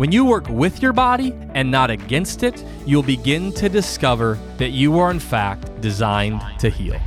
when you work with your body and not against it, you'll begin to discover that you are, in fact, designed to heal.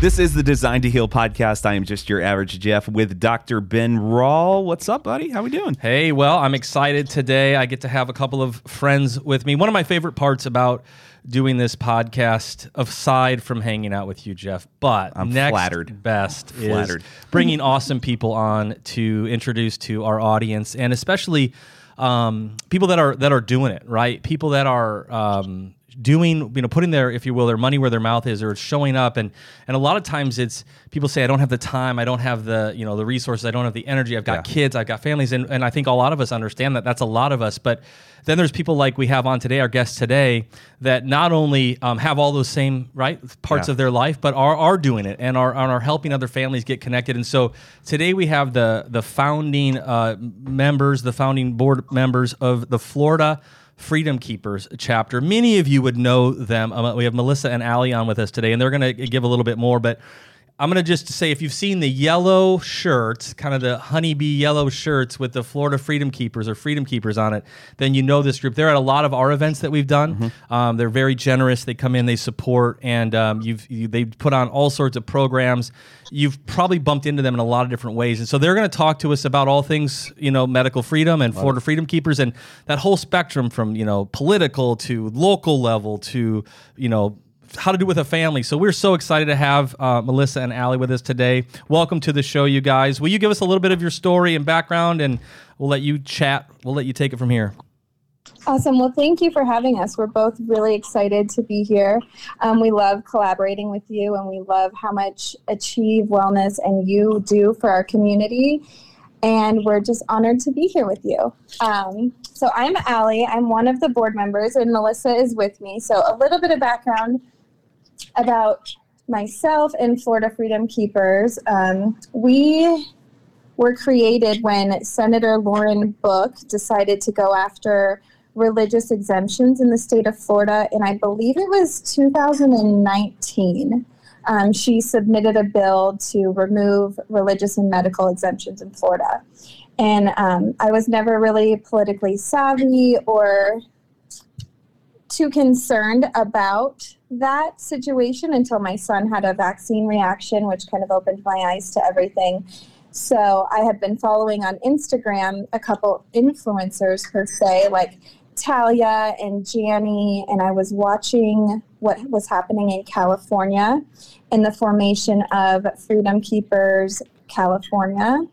This is the Designed to Heal podcast. I am just your average Jeff with Dr. Ben Rall. What's up, buddy? How we doing? Hey, well, I'm excited today. I get to have a couple of friends with me. One of my favorite parts about doing this podcast, aside from hanging out with you, Jeff, but I'm next flattered. best Flattered. is bringing awesome people on to introduce to our audience, and especially um, people that are that are doing it right, people that are um, doing you know putting their if you will their money where their mouth is or showing up. And and a lot of times it's people say i don't have the time. I don't have the you know the resources. I don't have the energy. I've got Yeah. kids. I've got families. And, and i think a lot of us understand that. That's a lot of us. But then there's people like we have on today our guests today that not only um, have all those same right parts Yeah. of their life but are, are doing it and are, and are helping other families get connected. And so today we have the the founding uh, members the founding board members of the florida Freedom Keepers chapter. Many of you would know them. Um, we have Melissa and Allie on with us today, and they're going to give a little bit more. But I'm going to just say if you've seen the yellow shirts, kind of the honeybee yellow shirts with the Florida Freedom Keepers or Freedom Keepers on it, then you know this group. They're at a lot of our events that we've done. Um, they're very generous. They come in, they support, and um, you've you, they put on all sorts of programs. You've probably bumped into them in a lot of different ways, and so they're going to talk to us about all things you know medical freedom and Florida Freedom Keepers and that whole spectrum from you know political to local level to you know how to do with a family. So we're so excited to have uh, Melissa and Allie with us today. Welcome to the show, you guys. Will you give us a little bit of your story and background, and we'll let you chat. We'll let you take it from here. Awesome. Well, thank you for having us. We're both really excited to be here. Um, we love collaborating with you, and we love how much Achieve Wellness and you do for our community. And we're just honored to be here with you. Um, so, I'm Allie. I'm one of the board members, and Melissa is with me. So, a little bit of background about myself and Florida Freedom Keepers. Um, we were created when Senator Lauren Book decided to go after religious exemptions in the state of Florida, and I believe it was 2019. Um, she submitted a bill to remove religious and medical exemptions in Florida. And um, I was never really politically savvy or too concerned about that situation until my son had a vaccine reaction, which kind of opened my eyes to everything. So I had been following on Instagram a couple influencers per se, like Talia and Janny, and I was watching what was happening in California and the formation of Freedom Keepers California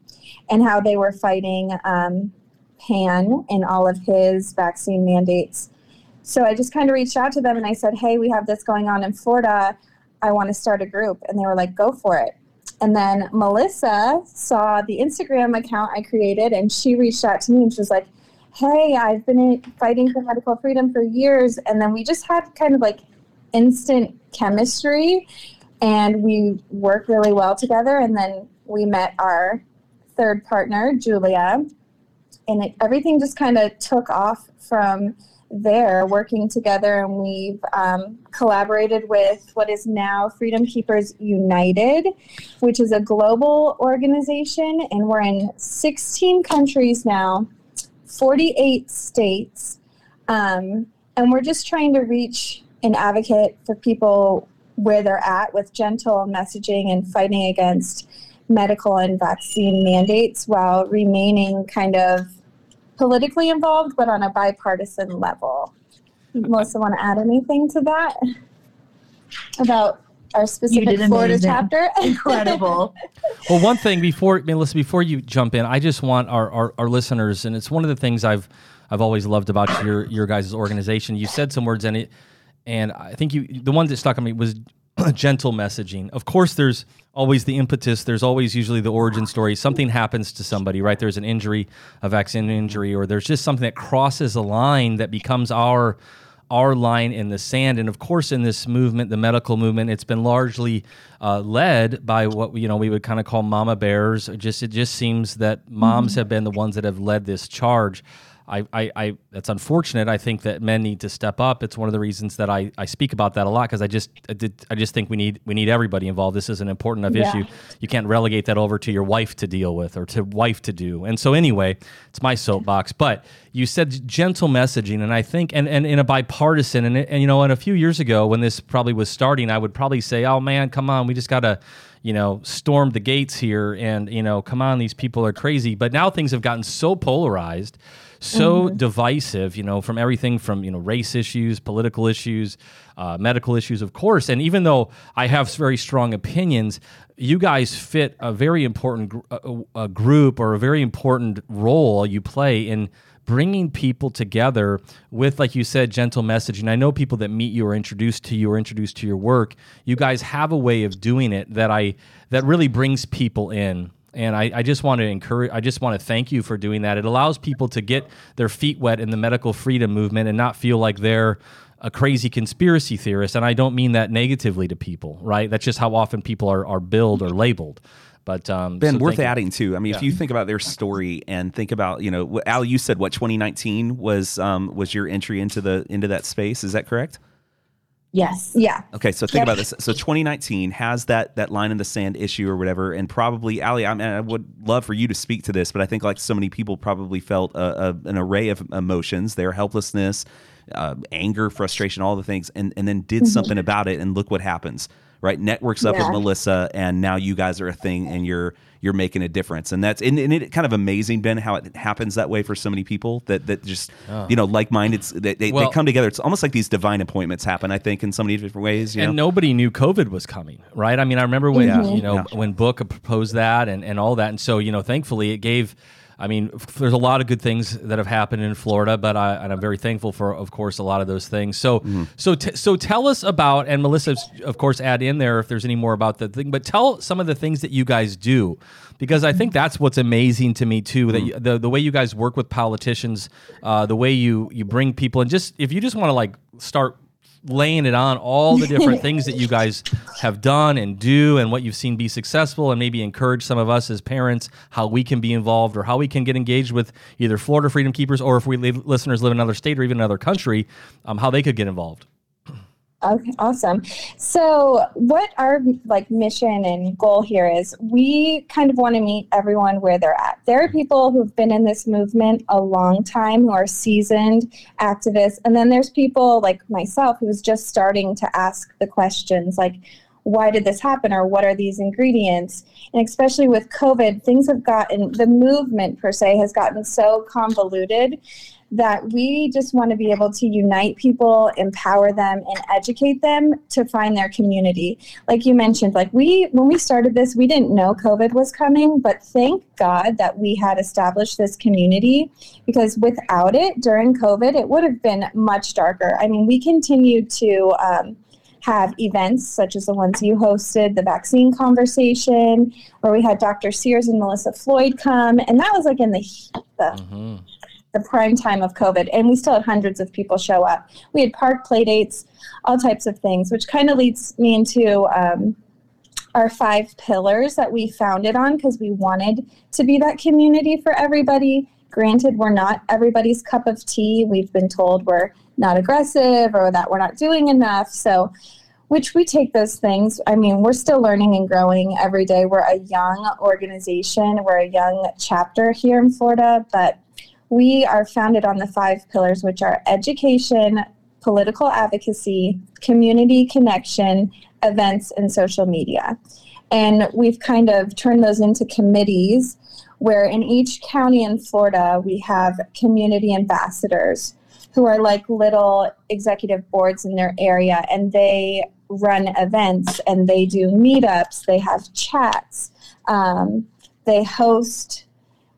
and how they were fighting um, Pan and all of his vaccine mandates. So I just kind of reached out to them and I said, Hey, we have this going on in Florida. I want to start a group. And they were like, Go for it. And then Melissa saw the Instagram account I created and she reached out to me and she was like, Hey, I've been fighting for medical freedom for years. And then we just had kind of like instant chemistry and we worked really well together. And then we met our third partner, Julia, and it, everything just kind of took off from there working together and we've um, collaborated with what is now freedom keepers united which is a global organization and we're in 16 countries now 48 states um, and we're just trying to reach and advocate for people where they're at with gentle messaging and fighting against medical and vaccine mandates while remaining kind of politically involved, but on a bipartisan level. Melissa, want to add anything to that about our specific Florida chapter? Incredible. Well, one thing before Melissa, before you jump in, I just want our, our, our listeners, and it's one of the things I've I've always loved about your your guys' organization. You said some words in it, and I think you the one that stuck on me was gentle messaging. Of course, there's always the impetus. There's always usually the origin story. Something happens to somebody, right? There's an injury, a vaccine injury, or there's just something that crosses a line that becomes our our line in the sand. And of course, in this movement, the medical movement, it's been largely uh, led by what you know we would kind of call mama bears. It just it just seems that moms mm-hmm. have been the ones that have led this charge. I, I, I, that's unfortunate. I think that men need to step up. It's one of the reasons that I, I speak about that a lot because I just I, did, I just think we need we need everybody involved. This is an important enough yeah. issue. You can't relegate that over to your wife to deal with or to wife to do. And so anyway, it's my soapbox. But you said gentle messaging, and I think and, and in a bipartisan and and you know, and a few years ago when this probably was starting, I would probably say, oh man, come on, we just gotta you know, storm the gates here and, you know, come on, these people are crazy. But now things have gotten so polarized so mm-hmm. divisive, you know, from everything from, you know, race issues, political issues, uh, medical issues, of course. And even though I have very strong opinions, you guys fit a very important gr- a, a group or a very important role you play in bringing people together with, like you said, gentle messaging. I know people that meet you or introduced to you or introduced to your work. You guys have a way of doing it that I that really brings people in and I, I, just want to encourage i just want to thank you for doing that it allows people to get their feet wet in the medical freedom movement and not feel like they're a crazy conspiracy theorist and i don't mean that negatively to people right that's just how often people are, are billed or labeled but um, Ben, so worth adding too. I mean, yeah. if you think about their story and think about, you know, Al, you said what 2019 was um, was your entry into the into that space. Is that correct? Yes. Yeah. Okay. So think yep. about this. So 2019 has that that line in the sand issue or whatever, and probably Ali. I mean, I would love for you to speak to this, but I think like so many people probably felt a, a, an array of emotions: their helplessness, uh, anger, frustration, all the things, and and then did mm-hmm. something about it, and look what happens. Right, networks up yeah. with Melissa, and now you guys are a thing, and you're you're making a difference. And that's and, and it kind of amazing, Ben, how it happens that way for so many people that that just oh. you know like minded they, they, well, they, come together. It's almost like these divine appointments happen. I think in so many different ways. and know? nobody knew COVID was coming, right? I mean, I remember when mm-hmm. you know yeah. when Book proposed that and and all that, and so you know, thankfully it gave I mean, there's a lot of good things that have happened in Florida, but I, and I'm very thankful for, of course, a lot of those things. So, mm-hmm. so, t- so tell us about, and Melissa, of course, add in there if there's any more about the thing. But tell some of the things that you guys do, because I think that's what's amazing to me too. That mm-hmm. the the way you guys work with politicians, uh, the way you you bring people, and just if you just want to like start laying it on all the different things that you guys have done and do and what you've seen be successful and maybe encourage some of us as parents how we can be involved or how we can get engaged with either Florida Freedom Keepers or if we listeners live in another state or even another country, um, how they could get involved. Okay, awesome. So, what our like mission and goal here is, we kind of want to meet everyone where they're at. There are people who've been in this movement a long time, who are seasoned activists, and then there's people like myself who's just starting to ask the questions like, why did this happen or what are these ingredients and especially with covid things have gotten the movement per se has gotten so convoluted that we just want to be able to unite people, empower them, and educate them to find their community. Like you mentioned, like we, when we started this, we didn't know COVID was coming, but thank God that we had established this community because without it during COVID, it would have been much darker. I mean, we continued to, um, have events such as the ones you hosted, the vaccine conversation, where we had Dr. Sears and Melissa Floyd come, and that was like in the, the mm-hmm the prime time of COVID, and we still had hundreds of people show up. We had park play dates, all types of things, which kind of leads me into um, our five pillars that we founded on because we wanted to be that community for everybody. Granted, we're not everybody's cup of tea. We've been told we're not aggressive or that we're not doing enough. So, which we take those things. I mean, we're still learning and growing every day. We're a young organization, we're a young chapter here in Florida, but we are founded on the five pillars, which are education, political advocacy, community connection, events, and social media. And we've kind of turned those into committees where in each county in Florida, we have community ambassadors who are like little executive boards in their area and they run events and they do meetups, they have chats, um, they host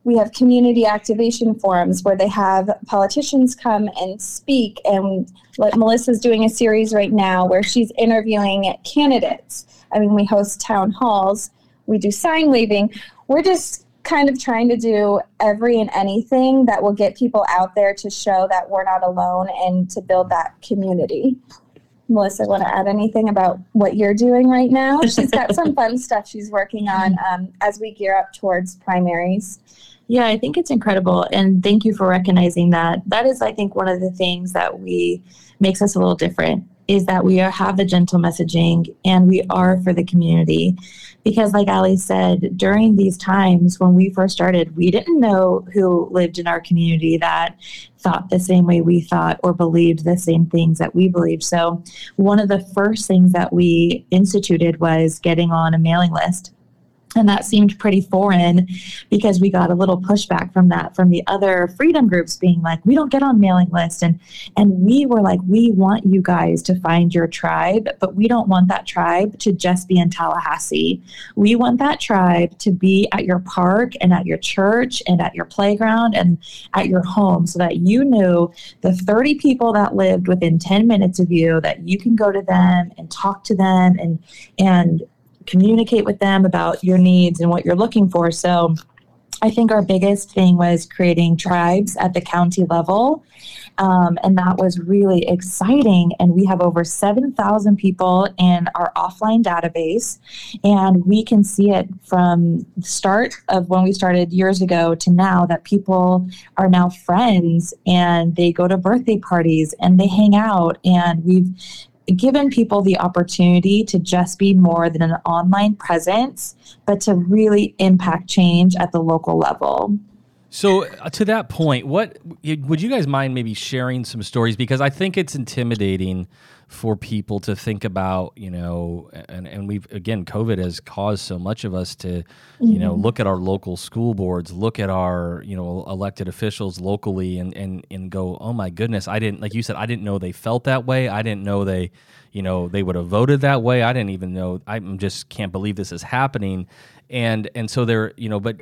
we have community activation forums where they have politicians come and speak. And like Melissa's doing a series right now where she's interviewing candidates. I mean, we host town halls, we do sign waving. We're just kind of trying to do every and anything that will get people out there to show that we're not alone and to build that community. Melissa, want to add anything about what you're doing right now? She's got some fun stuff she's working on um, as we gear up towards primaries. Yeah, I think it's incredible. And thank you for recognizing that. That is, I think, one of the things that we makes us a little different is that we are, have the gentle messaging and we are for the community. Because, like Ali said, during these times when we first started, we didn't know who lived in our community that thought the same way we thought or believed the same things that we believed. So, one of the first things that we instituted was getting on a mailing list and that seemed pretty foreign because we got a little pushback from that from the other freedom groups being like we don't get on mailing lists. And and we were like we want you guys to find your tribe but we don't want that tribe to just be in Tallahassee. We want that tribe to be at your park and at your church and at your playground and at your home so that you knew the 30 people that lived within 10 minutes of you that you can go to them and talk to them and and communicate with them about your needs and what you're looking for. So I think our biggest thing was creating tribes at the county level. Um, and that was really exciting. And we have over 7,000 people in our offline database. And we can see it from the start of when we started years ago to now that people are now friends and they go to birthday parties and they hang out. And we've given people the opportunity to just be more than an online presence, but to really impact change at the local level. So, uh, to that point, what would you guys mind maybe sharing some stories? Because I think it's intimidating for people to think about, you know, and, and we've, again, COVID has caused so much of us to, mm-hmm. you know, mm-hmm. look at our local school boards, look at our, you know, elected officials locally and, and, and go, oh my goodness, I didn't, like you said, I didn't know they felt that way. I didn't know they, you know, they would have voted that way. I didn't even know, I just can't believe this is happening. And, and so there, you know, but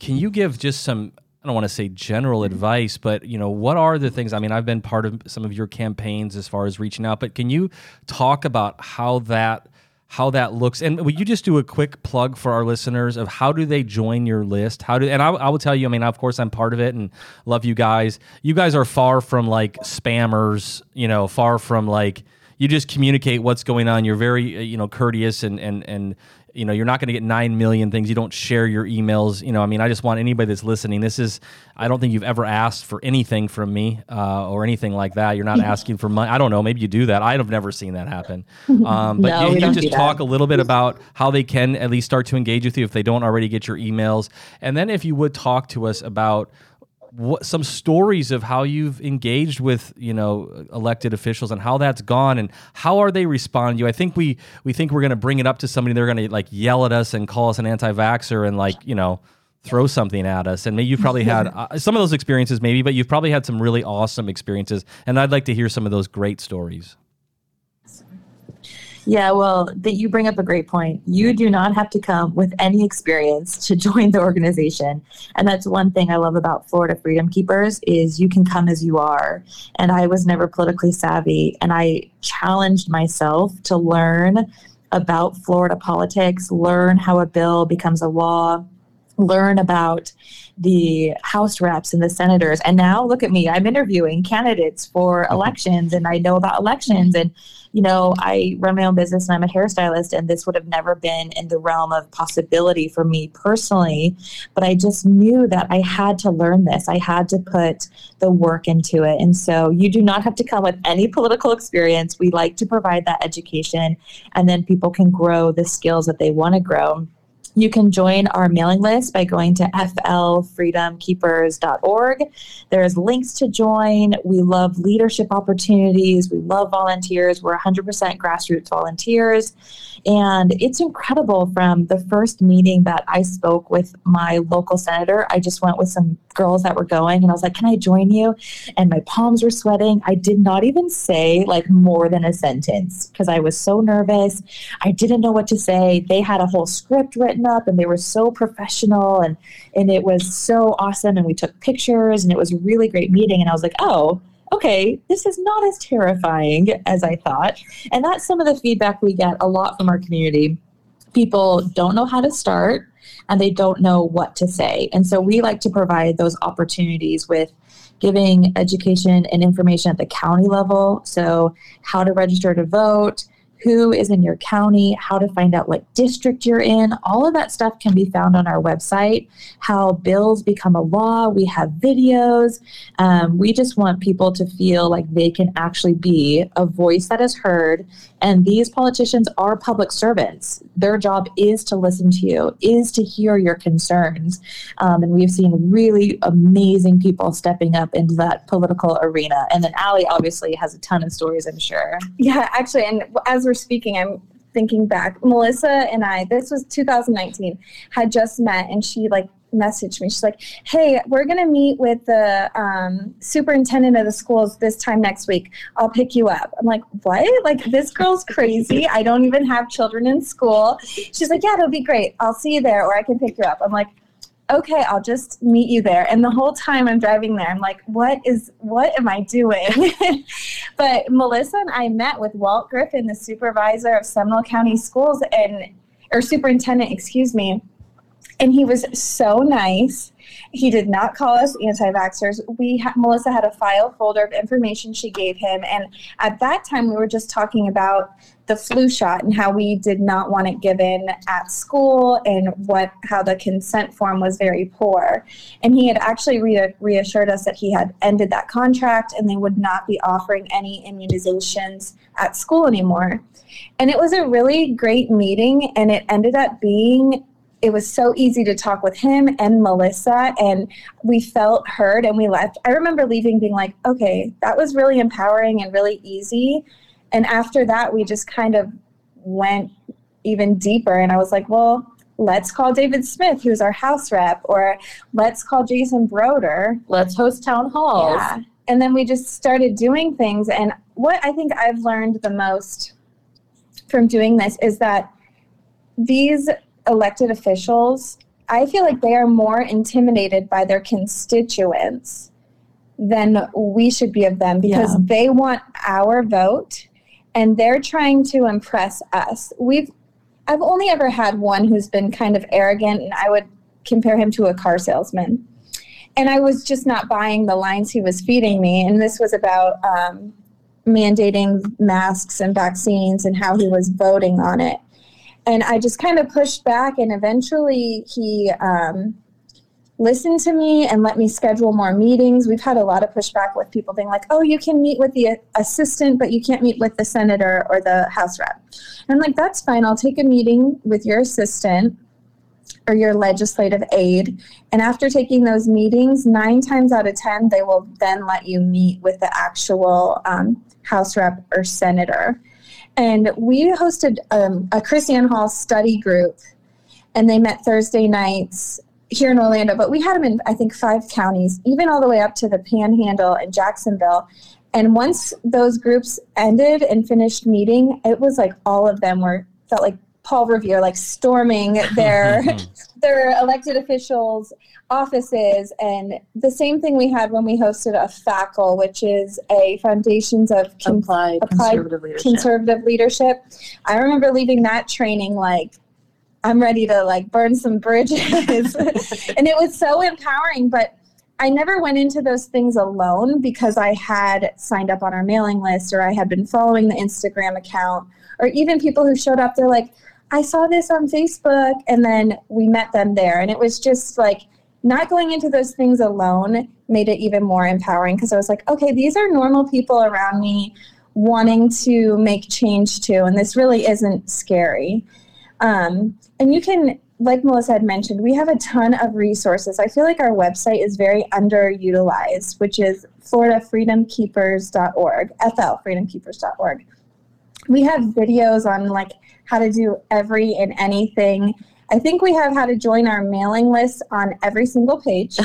can you give just some, I don't want to say general advice, but you know, what are the things? I mean, I've been part of some of your campaigns as far as reaching out, but can you talk about how that how that looks? And will you just do a quick plug for our listeners of how do they join your list? How do and I, I will tell you. I mean, of course, I'm part of it and love you guys. You guys are far from like spammers. You know, far from like you just communicate what's going on. You're very uh, you know courteous and and and you know you're not going to get 9 million things. You don't share your emails. You know i mean i just want anybody that's listening. This is i don't think you've ever asked for anything from me uh, or anything like that. You're not asking for money. I don't know. Maybe you do that. I've never seen that happen. Um, but no, you, you just talk a little bit about how they can at least start to engage with you if they don't already get your emails. And then if you would talk to us about what some stories of how you've engaged with you know elected officials and how that's gone and how are they responding to you? I think we we think we're going to bring it up to somebody they're going to like yell at us and call us an anti-vaxxer and like you know throw something at us. And maybe you've probably had uh, some of those experiences maybe but you've probably had some really awesome experiences. And i'd like to hear some of those great stories yeah, well, that you bring up a great point. You do not have to come with any experience to join the organization. And that's one thing I love about Florida Freedom Keepers is you can come as you are. And I was never politically savvy and I challenged myself to learn about Florida politics, learn how a bill becomes a law, learn about the House reps and the senators. And now look at me, I'm interviewing candidates for mm-hmm. elections and I know about elections. And, you know, I run my own business and I'm a hairstylist, and this would have never been in the realm of possibility for me personally. But I just knew that I had to learn this, I had to put the work into it. And so you do not have to come with any political experience. We like to provide that education, and then people can grow the skills that they want to grow. You can join our mailing list by going to flfreedomkeepers.org. There's links to join. We love leadership opportunities. We love volunteers. We're 100% grassroots volunteers. And it's incredible from the first meeting that I spoke with my local senator. I just went with some girls that were going and I was like, Can I join you? And my palms were sweating. I did not even say like more than a sentence because I was so nervous. I didn't know what to say. They had a whole script written written up and they were so professional and and it was so awesome and we took pictures and it was a really great meeting and I was like, "Oh, okay, this is not as terrifying as I thought." And that's some of the feedback we get a lot from our community. People don't know how to start and they don't know what to say. And so we like to provide those opportunities with giving education and information at the county level. So, how to register to vote, who is in your county, how to find out what district you're in. All of that stuff can be found on our website. How bills become a law. We have videos. Um, we just want people to feel like they can actually be a voice that is heard. And these politicians are public servants. Their job is to listen to you, is to hear your concerns. Um, and we've seen really amazing people stepping up into that political arena. And then Allie obviously has a ton of stories, I'm sure. Yeah, actually, and as speaking, I'm thinking back. Melissa and I, this was 2019, had just met, and she like messaged me. She's like, "Hey, we're gonna meet with the um, superintendent of the schools this time next week. I'll pick you up." I'm like, "What? Like this girl's crazy. I don't even have children in school." She's like, "Yeah, it'll be great. I'll see you there, or I can pick you up." I'm like, okay, I'll just meet you there. And the whole time I'm driving there, I'm like, what is, what am I doing? but Melissa and I met with Walt Griffin, the supervisor of Seminole County Schools and, or superintendent, excuse me. And he was so nice. He did not call us anti-vaxxers. We ha- Melissa had a file folder of information she gave him, and at that time we were just talking about the flu shot and how we did not want it given at school and what how the consent form was very poor. And he had actually re- reassured us that he had ended that contract and they would not be offering any immunizations at school anymore. And it was a really great meeting, and it ended up being it was so easy to talk with him and Melissa, and we felt heard and we left. I remember leaving being like, okay, that was really empowering and really easy. And after that, we just kind of went even deeper. And I was like, well, let's call David Smith, who's our house rep, or let's call Jason Brodeur. Let's host town halls. Yeah. And then we just started doing things. And what I think I've learned the most from doing this is that these elected officials, I feel like they are more intimidated by their constituents than we should be of them because yeah. they want our vote and they're trying to impress us. We've I've only ever had one who's been kind of arrogant and I would compare him to a car salesman. And I was just not buying the lines he was feeding me. And this was about um, mandating masks and vaccines and how he was voting on it and I just kind of pushed back, and eventually he um, listened to me and let me schedule more meetings. We've had a lot of pushback with people being like, "Oh, you can meet with the assistant, but you can't meet with the senator or the House rep." And I'm like, "That's fine. I'll take a meeting with your assistant." or your legislative aide. And after taking those meetings, nine times out of 10, they will then let you meet with the actual um, House rep or senator. And we hosted um, a Christian Hall study group, and they met Thursday nights here in Orlando. But we had them in, I think, five counties, even all the way up to the Panhandle and Jacksonville. And once those groups ended and finished meeting, it was like all of them were felt like Paul Revere, like storming their mm-hmm. their elected officials' offices, and the same thing we had when we hosted a FACL, which is a Foundations of Con- Applied, Applied conservative, leadership. conservative Leadership. I remember leaving that training like I'm ready to like burn some bridges, and it was so empowering, but. I never went into those things alone because I had signed up on our mailing list or I had been following the Instagram account or even people who showed up they're like I saw this on Facebook. And then we met them there. And it was just like not going into those things alone made it even more empowering because I was like, okay, these are normal people around me wanting to make change too. And this really isn't scary. Um, and you can, like Melissa had mentioned, we have a ton of resources. I feel like our website is very underutilized, which is floridafreedomkeepers.org, flfreedomkeepers.org. We have videos on like how to do every and anything. I think we have how to join our mailing list on every single page.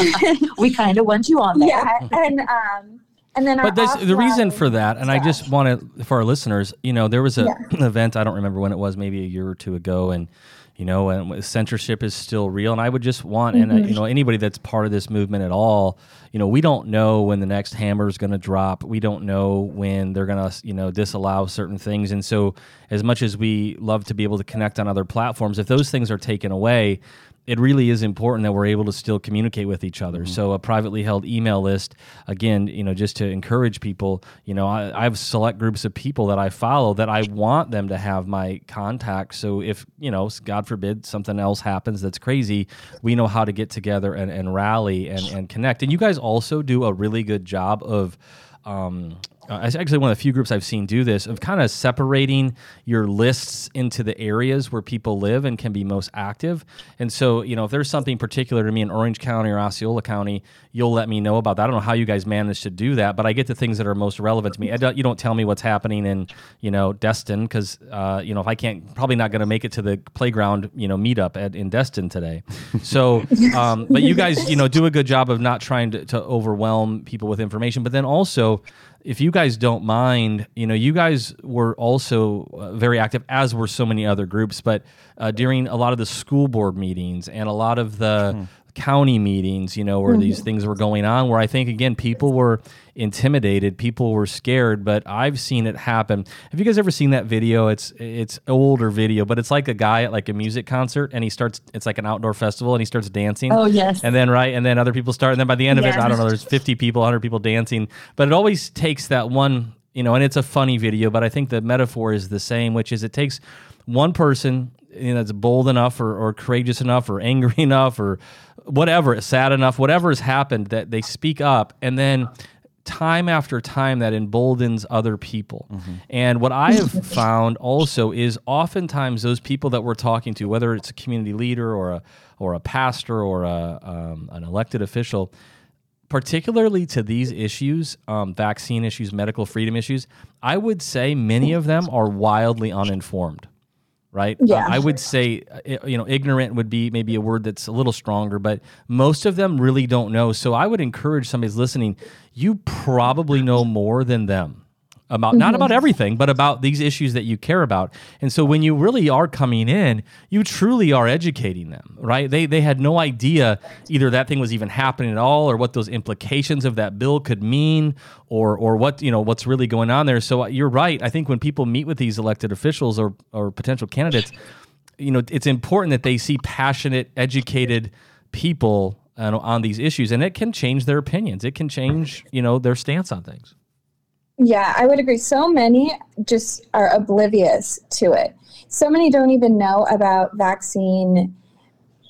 we kind of want you on there. Yeah, and um, and then but the reason for that, and stuff. I just want to for our listeners, you know, there was a, yeah. an event I don't remember when it was, maybe a year or two ago, and you know, and censorship is still real. And I would just want, and uh, Mm-hmm. you know, anybody that's part of this movement at all, you know, we don't know when the next hammer is going to drop. We don't know when they're going to, you know, disallow certain things. And so, as much as we love to be able to connect on other platforms, if those things are taken away, it really is important that we're able to still communicate with each other. So a privately held email list, again, you know, just to encourage people, you know, I, I have select groups of people that I follow that I want them to have my contact. So if, you know, God forbid something else happens that's crazy, we know how to get together and, and rally and, and connect. And you guys also do a really good job of, um, uh, it's actually one of the few groups I've seen do this of kind of separating your lists into the areas where people live and can be most active. And so, you know, if there's something particular to me in Orange County or Osceola County, you'll let me know about that. I don't know how you guys manage to do that, but I get the things that are most relevant to me. Don't, you don't tell me what's happening in, you know, Destin because, uh, you know, if I can't, probably not going to make it to the playground, you know, meetup at, in Destin today. So, um, but you guys, you know, do a good job of not trying to, to overwhelm people with information, but then also, if you guys don't mind, you know, you guys were also uh, very active, as were so many other groups. But uh, during a lot of the school board meetings and a lot of the county meetings, you know, where these mm-hmm. things were going on, where I think again people were intimidated, people were scared. But I've seen it happen. Have you guys ever seen that video? It's it's older video, but it's like a guy at like a music concert, and he starts. It's like an outdoor festival, and he starts dancing. Oh, yes. And then right, and then other people start, and then by the end of it, I don't know. There's 50 people, 100 people dancing, but it always takes that one, you know, and it's a funny video, but I think the metaphor is the same, which is it takes one person you know, that's bold enough or, or courageous enough or angry enough or whatever, sad enough, whatever has happened that they speak up and then time after time that emboldens other people. And what I have found also is oftentimes those people that we're talking to, whether it's a community leader or a or a pastor or a, um, an elected official, particularly to these issues, um, vaccine issues, medical freedom issues, I would say many of them are wildly uninformed. Right. Yeah. I would say, uh, you know, ignorant would be maybe a word that's a little stronger, but most of them really don't know. So I would encourage somebody's listening. You probably know more than them about not about everything, but about these issues that you care about. And so when you really are coming in, you truly are educating them, right? They they had no idea either that thing was even happening at all or what those implications of that bill could mean or or what, you know, what's really going on there. So uh, you're right. I think when people meet with these elected officials or or potential candidates, you know, it's important that they see passionate, educated people uh, on these issues and it can change their opinions. It can change, you know, their stance on things. Yeah, I would agree. So many just are oblivious to it. So many don't even know about vaccine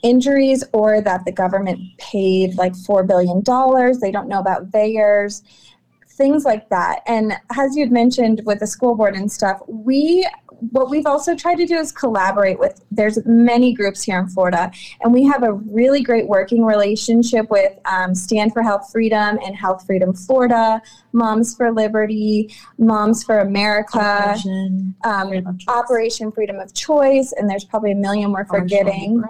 injuries or that the government paid like $4 billion. They don't know about VAERS, things like that. And as you'd mentioned with the school board and stuff, we what we've also tried to do is collaborate with there's many groups here in florida and we have a really great working relationship with um, stand for health freedom and health freedom florida moms for liberty moms for america Operation um, Freedom of Choice. operation freedom of choice and there's probably a million we're forgetting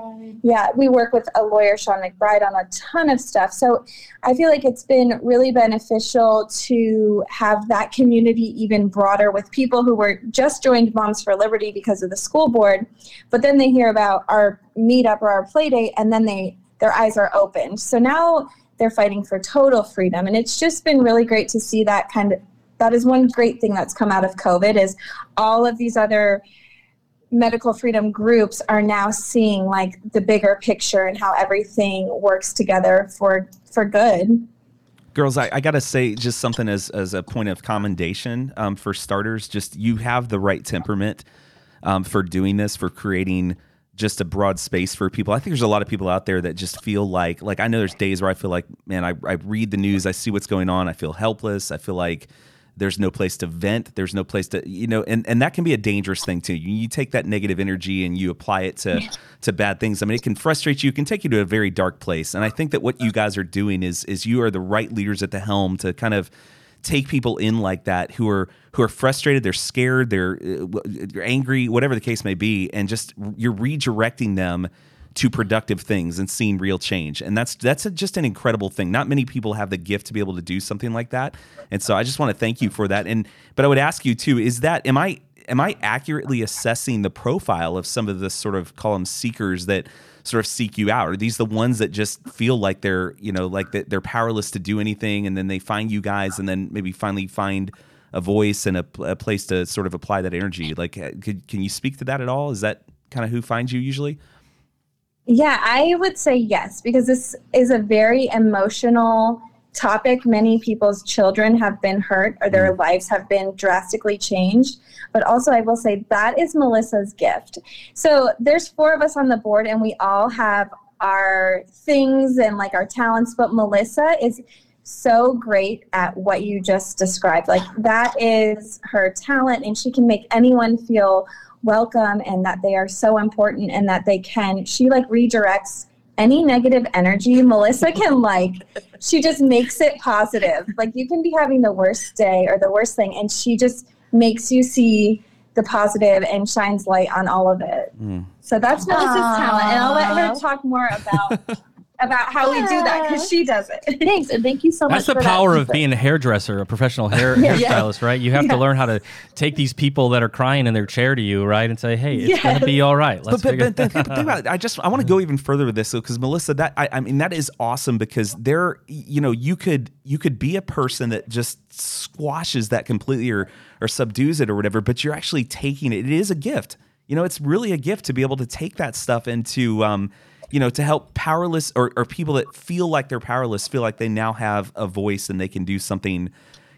yeah, we work with a lawyer, Sean McBride, on a ton of stuff. So I feel like it's been really beneficial to have that community even broader with people who were just joined Moms for Liberty because of the school board, but then they hear about our meetup or our play date, and then they their eyes are opened. So now they're fighting for total freedom, and it's just been really great to see that kind of. That is one great thing that's come out of COVID is all of these other medical freedom groups are now seeing like the bigger picture and how everything works together for for good. Girls, I, I got to say just something as, as a point of commendation um, for starters. Just you have the right temperament um, for doing this, for creating just a broad space for people. I think there's a lot of people out there that just feel like, like I know there's days where I feel like, man, I, I read the news, I see what's going on, I feel helpless, I feel like there's no place to vent, there's no place to, you know, and, and that can be a dangerous thing too. You, take that negative energy and you apply it to to bad things. I mean, it can frustrate you, it can take you to a very dark place. And I think that what you guys are doing is is you are the right leaders at the helm to kind of take people in like that who are who are frustrated, they're scared, they're, uh, they're angry, whatever the case may be, and just you're redirecting them to productive things and seeing real change. And that's that's a, just an incredible thing. Not many people have the gift to be able to do something like that. And so I just want to thank you for that. And but I would ask you too, is that am I am I accurately assessing the profile of some of the sort of call them seekers that sort of seek you out? Are these the ones that just feel like they're you know like they're powerless to do anything, and then they find you guys, and then maybe finally find a voice and a, a place to sort of apply that energy? Like, uh, could, can you speak to that at all? Is that kind of who finds you usually? Yeah, I would say yes, because this is a very emotional topic. Many people's children have been hurt or their mm-hmm. lives have been drastically changed. But also, I will say that is Melissa's gift. So there's four of us on the board, and we all have our things and like our talents. But Melissa is so great at what you just described. Like, that is her talent, and she can make anyone feel welcome and that they are so important and that they can she like redirects any negative energy. Melissa can like she just makes it positive. Like you can be having the worst day or the worst thing and she just makes you see the positive and shines light on all of it. Mm. so that's melissa's talent and i'll let her talk more about about how we do that because she does it. Thanks, and thank you so much. That's the power that. of being a hairdresser, a professional hair yeah. hairstylist, right? You have yeah. to learn how to take these people that are crying in their chair to you, right, and say, "Hey, it's yes. going to be all right." Let's but, but, but think, about it. I just I want to go even further with this because Melissa, that I, I mean, that is awesome because there, you know, you could you could be a person that just squashes that completely or or subdues it or whatever, but you're actually taking it. It is a gift. You know, it's really a gift to be able to take that stuff into. Um, you know, to help powerless or, or people that feel like they're powerless feel like they now have a voice and they can do something,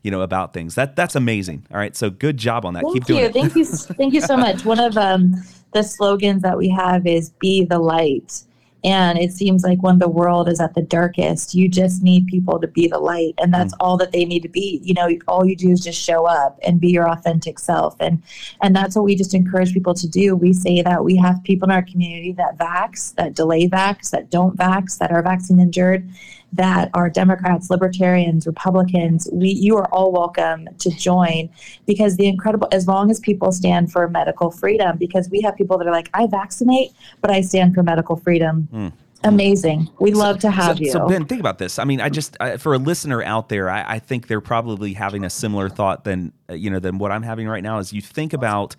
you know, about things. That that's amazing. All right, so good job on that. Thank Keep you. doing it. Thank you. Thank you so much. One of um, the slogans that we have is "Be the light." And it seems like when the world is at the darkest you just need people to be the light and that's mm. all that they need to be. You know all you do is just show up and be your authentic self. And and that's what we just encourage people to do. We say that we have people in our community that vax that delay vax that don't vax that are vaccine injured that are Democrats, Libertarians, Republicans, we you are all welcome to join because the incredible as long as people stand for medical freedom, because we have people that are like, I vaccinate, but I stand for medical freedom. Mm. Amazing. We'd love to have so, you. So Ben, think about this. I mean, I just I, for a listener out there, I, I, think they're probably having a similar thought than uh, you know than what I'm having right now. Is you think about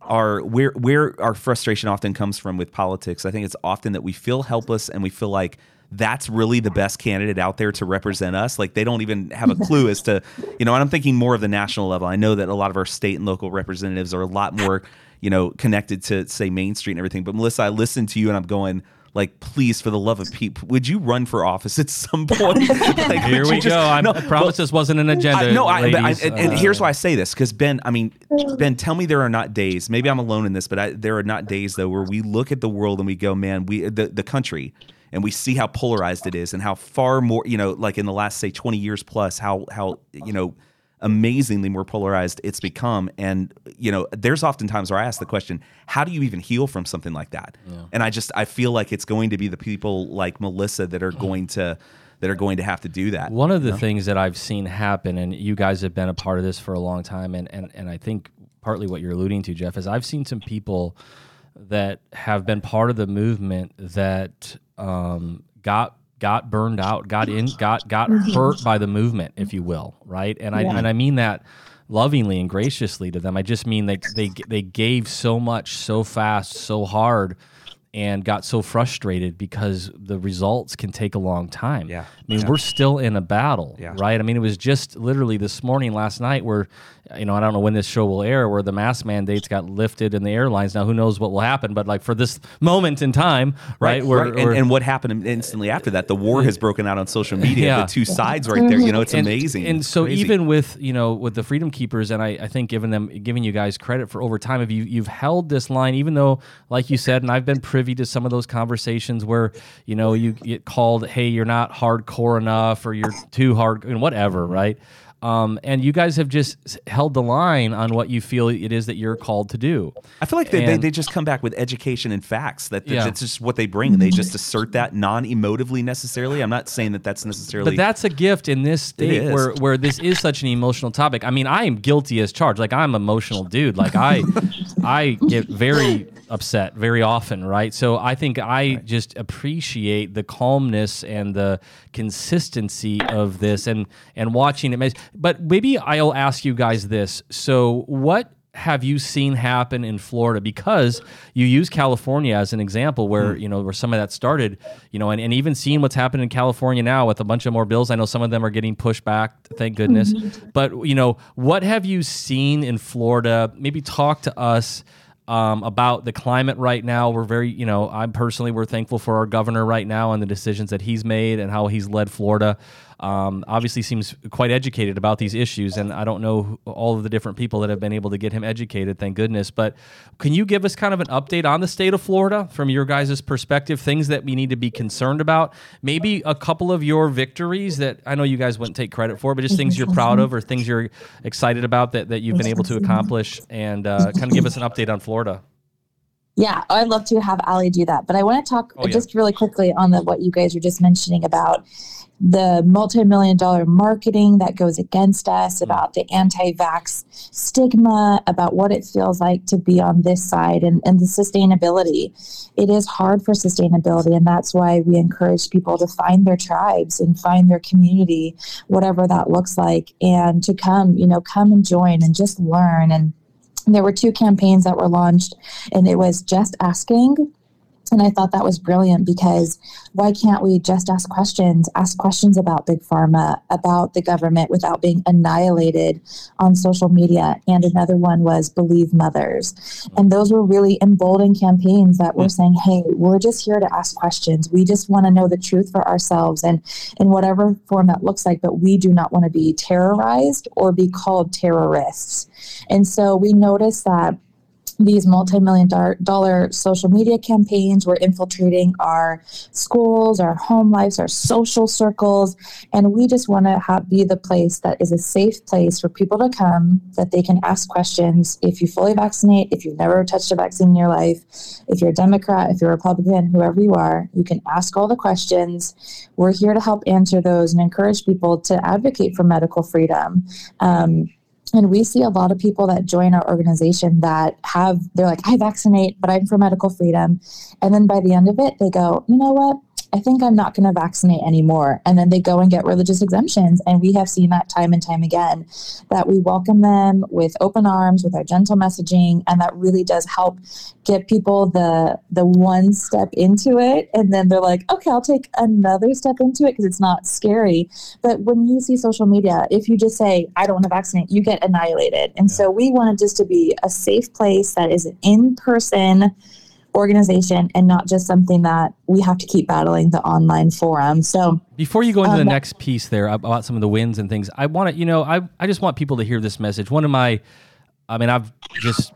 our where where our frustration often comes from with politics. I think it's often that we feel helpless and we feel like that's really the best candidate out there to represent us. Like they don't even have a clue as to, you know, and I'm thinking more of the national level. I know that a lot of our state and local representatives are a lot more, you know, connected to say Main Street and everything. But Melissa, I listen to you and I'm going, like, please, for the love of Pete, would you run for office at some point? like, Here we just, go. No, I promise well, this wasn't an agenda. I, no, I, I, and, and uh, here's why I say this because Ben, I mean, Ben, tell me there are not days. Maybe I'm alone in this, but I, there are not days though where we look at the world and we go, man, we the the country and we see how polarized it is and how far more you know like in the last say 20 years plus how how you know amazingly more polarized it's become and you know there's oftentimes where i ask the question how do you even heal from something like that yeah. and i just i feel like it's going to be the people like melissa that are going to that are going to have to do that one of the know? things that i've seen happen and you guys have been a part of this for a long time and and, and i think partly what you're alluding to jeff is i've seen some people that have been part of the movement that um, got got burned out, got in, got got mm-hmm. hurt by the movement, if you will, right? And I and I mean that lovingly and graciously to them. I just mean they they they gave so much, so fast, so hard and got so frustrated because the results can take a long time. Yeah. I mean, yeah. we're still in a battle, yeah. right? I mean, it was just literally this morning, last night, where, you know, I don't know when this show will air, where the mask mandates got lifted in the airlines. Now, who knows what will happen? But like for this moment in time, right? right, where, right. And, and, what happened instantly after that? The war has broken out on social media. Yeah. The two sides right there. You know, it's and, amazing. And so Crazy. even with you know with the Freedom Keepers, and I, I think giving them giving you guys credit for over time, if you you've held this line, even though like you said, and I've been privy to some of those conversations where you know you get called, hey, you're not hardcore enough, or you're too hard, and whatever, right? Um, and you guys have just held the line on what you feel it is that you're called to do. I feel like they, they, they, just come back with education and facts. That yeah. that's just what they bring, and they just assert that non-emotively necessarily. I'm not saying that that's necessarily, but that's a gift in this state where where this is such an emotional topic. I mean, I am guilty as charged. Like I'm emotional dude. Like I I get very upset very often, right? So I think I right. just appreciate the calmness and the consistency of this and and watching it. But maybe I'll ask you guys this. So what have you seen happen in Florida? Because you use California as an example where, Hmm. you know, where some of that started, you know, and, and even seeing what's happened in California now with a bunch of more bills. I know some of them are getting pushed back, thank goodness. But, you know, what have you seen in Florida? Maybe talk to us um, about the climate right now. We're very, you know, I'm personally, we're thankful for our governor right now and the decisions that he's made and how he's led Florida. Um, obviously, seems quite educated about these issues, and I don't know all of the different people that have been able to get him educated. Thank goodness. But can you give us kind of an update on the state of Florida from your guys' perspective? Things that we need to be concerned about. Maybe a couple of your victories that I know you guys wouldn't take credit for, but just things you're proud of or things you're excited about that, that you've been able to accomplish, and uh, kind of give us an update on Florida. Yeah, I'd love to have Ali do that. But I want to talk Oh, yeah. just really quickly on the what you guys were just mentioning about the multi-million dollar marketing that goes against us, Mm. about the anti-vax stigma, about what it feels like to be on this side and, and the sustainability. It is hard for sustainability, and that's why we encourage people to find their tribes and find their community, whatever that looks like, and to come, you know, come and join and just learn and there were two campaigns that were launched and it was just asking and i thought that was brilliant because why can't we just ask questions ask questions about big pharma about the government without being annihilated on social media? And another one was believe mothers. And those were really emboldened campaigns that were mm. saying hey we're just here to ask questions. We just want to know the truth for ourselves and in whatever form that looks like but we do not want to be terrorized or be called terrorists. And so we noticed that these multi-million dollar social media campaigns were infiltrating our schools, our home lives, our social circles, and we just want to be the place that is a safe place for people to come, that they can ask questions. If you fully vaccinate, if you've never touched a vaccine in your life, if you're a Democrat, if you're a Republican, whoever you are, you can ask all the questions. We're here to help answer those and encourage people to advocate for medical freedom. Um, and we see a lot of people that join our organization that have, they're like, I vaccinate, but I'm for medical freedom. And then by the end of it, they go, you know what? I think I'm not going to vaccinate anymore. And then they go and get religious exemptions. And we have seen that time and time again that we welcome them with open arms, with our gentle messaging. And that really does help get people the the one step into it and then they're like okay i'll take another step into it because it's not scary but when you see social media if you just say i don't want to vaccinate you get annihilated and so we wanted just to be a safe place that is in-person organization and not just something that we have to keep battling the online forum so Before you go into the Um, next piece there about some of the wins and things, I want to, you know, I, I just want people to hear this message. One of my, I mean, I've just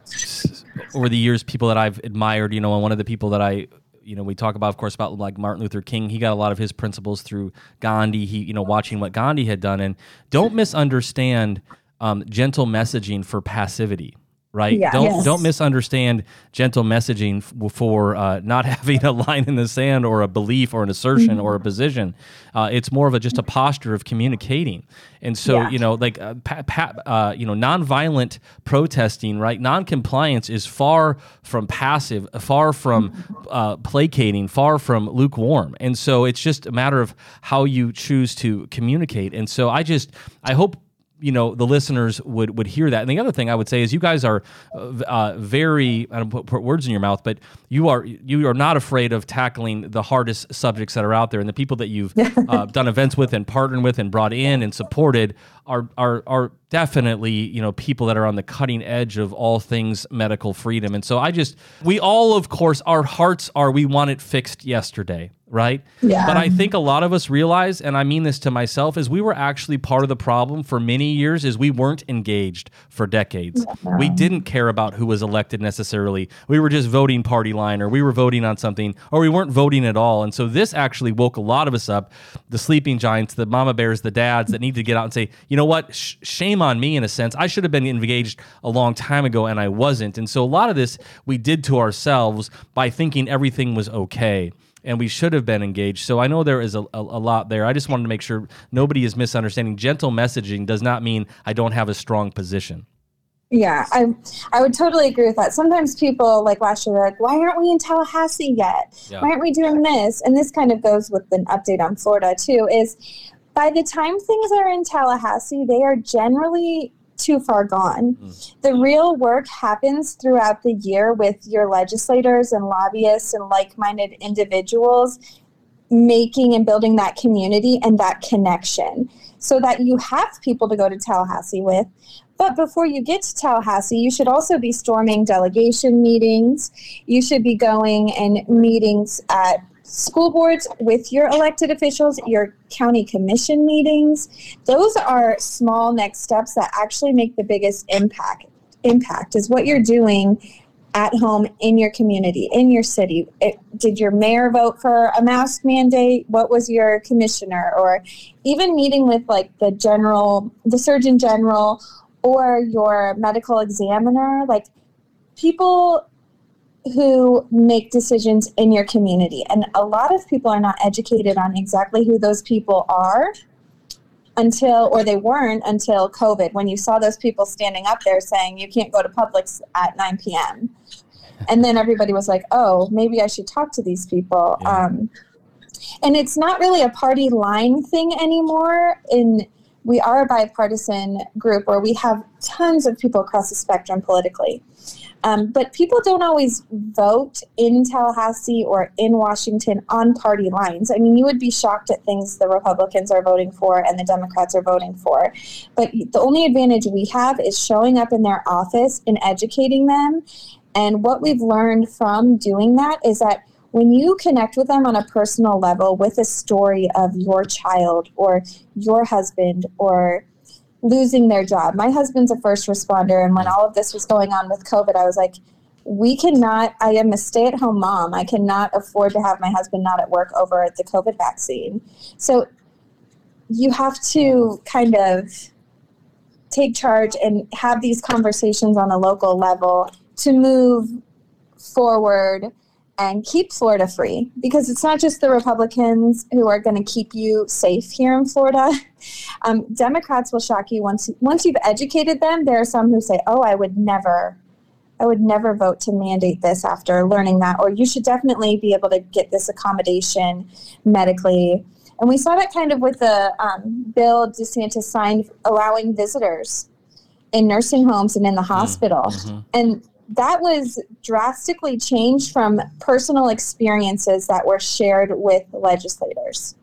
over the years, people that I've admired, you know, and one of the people that I, you know, we talk about, of course, about like Martin Luther King. He got a lot of his principles through Gandhi. He, you know, watching what Gandhi had done, and don't misunderstand um, gentle messaging for passivity. Right? Yeah. Don't Yes. don't misunderstand gentle messaging for uh, not having a line in the sand or a belief or an assertion or a position. Uh, it's more of a just a posture of communicating. And so Yeah. you know, like uh, pa- pa- uh, you know, nonviolent protesting, right? Noncompliance is far from passive, far from uh, placating, far from lukewarm. And so it's just a matter of how you choose to communicate. And so I just I hope you know the listeners would would hear that. And the other thing I would say is you guys are uh, uh, very I don't put, put words in your mouth, but you are you are not afraid of tackling the hardest subjects that are out there, and the people that you've uh, done events with and partnered with and brought in and supported are are are definitely you know people that are on the cutting edge of all things medical freedom. And so I just we all of course our hearts are we want it fixed yesterday. Right. Yeah. But I think a lot of us realize, and I mean this to myself, is we were actually part of the problem for many years. Is we weren't engaged for decades. We didn't care about who was elected necessarily. We were just voting party line, or we were voting on something, or we weren't voting at all. And so this actually woke a lot of us up. The sleeping giants, the mama bears, the dads that need to get out and say, you know what? Sh- shame on me in a sense. I should have been engaged a long time ago, and I wasn't. And so a lot of this we did to ourselves by thinking everything was okay and we should have been engaged. So I know there is a, a, a lot there. I just wanted to make sure nobody is misunderstanding. Gentle messaging does not mean I don't have a strong position. Yeah, I I would totally agree with that. Sometimes people like last year, like, "Why aren't we in Tallahassee yet? Yeah. Why aren't we doing this?" And this kind of goes with an update on Florida too. Is by the time things are in Tallahassee, they are generally too far gone. Mm. The real work happens throughout the year with your legislators and lobbyists and like minded individuals making and building that community and that connection so that you have people to go to Tallahassee with. But before you get to Tallahassee, you should also be storming delegation meetings. You should be going and meetings at school boards with your elected officials, your county commission meetings. Those are small next steps that actually make the biggest impact. Impact is what you're doing at home in your community, in your city. It, did your mayor vote for a mask mandate? What was your commissioner? Or even meeting with like the general, the surgeon general, or your medical examiner. Like people who make decisions in your community. And a lot of people are not educated on exactly who those people are until, or they weren't until COVID, when you saw those people standing up there saying, you can't go to Publix at 9 p.m. And then everybody was like, oh, maybe I should talk to these people. Yeah. Um, and it's not really a party line thing anymore. In we are a bipartisan group where we have tons of people across the spectrum politically. Um, but people don't always vote in Tallahassee or in Washington on party lines. I mean, you would be shocked at things the Republicans are voting for and the Democrats are voting for. But the only advantage we have is showing up in their office and educating them. And what we've learned from doing that is that when you connect with them on a personal level with a story of your child or your husband or losing their job. My husband's a first responder, and when all of this was going on with COVID, I was like, we cannot, I am a stay at home mom. I cannot afford to have my husband not at work over the COVID vaccine. So you have to kind of take charge and have these conversations on a local level to move forward and keep Florida free because it's not just the Republicans who are going to keep you safe here in Florida. Um, Democrats will shock you once once you've educated them. There are some who say, "Oh, I would never, I would never vote to mandate this after learning that," or "You should definitely be able to get this accommodation medically." And we saw that kind of with the um, bill DeSantis signed allowing visitors in nursing homes and in the mm-hmm. hospital, mm-hmm. and that was drastically changed from personal experiences that were shared with legislators.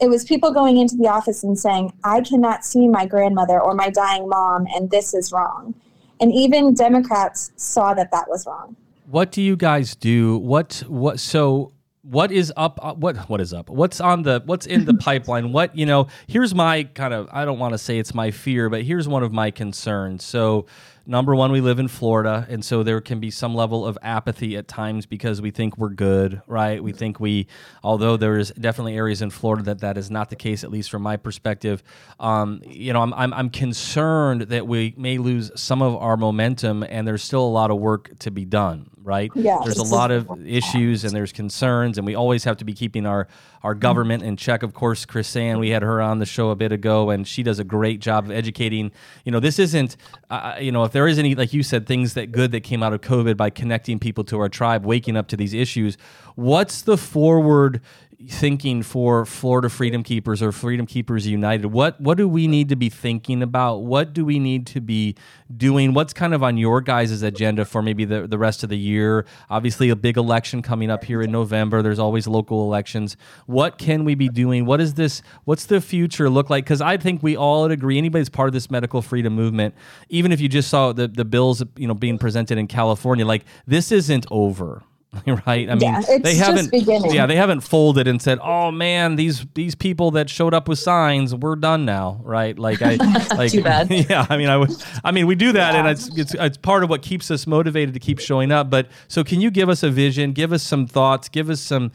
It was people going into the office and saying, I cannot see my grandmother or my dying mom, and this is wrong. And even Democrats saw that that was wrong. What do you guys do? What, what, so what is up uh, what what is up what's on the what's in the pipeline what you know here's my kind of i don't want to say it's my fear but here's one of my concerns so number one, we live in Florida, and so there can be some level of apathy at times because we think we're good, right? We think we, although there is definitely areas in Florida that that is not the case, at least from my perspective. Um, you know, I'm, I'm, I'm concerned that we may lose some of our momentum, and there's still a lot of work to be done, right? Yeah, there's a lot of issues and there's concerns, and we always have to be keeping our our government in check. Of course, KrisAnne, we had her on the show a bit ago, and she does a great job of educating. You know, this isn't, uh, you know, if there is any, like you said, things that good that came out of COVID by connecting people to our tribe, waking up to these issues. What's the forward thinking for Florida Freedom Keepers or Freedom Keepers United? What what do we need to be thinking about? What do we need to be doing? What's kind of on your guys' agenda for maybe the, the rest of the year? Obviously, a big election coming up here in November. There's always local elections. What can we be doing? What is this? What's the future look like? Because I think we all agree. Anybody's part of this medical freedom movement, even if you just saw the the bills you know being presented in California, like this isn't over right? I mean, yeah, they haven't. Yeah, they haven't folded and said, "Oh man, these these people that showed up with signs, we're done now." Right? Like I, like too bad. Yeah, I mean, I would. I mean, we do that, yeah. and it's, it's it's part of what keeps us motivated to keep showing up. But so, can you give us a vision? Give us some thoughts. Give us some,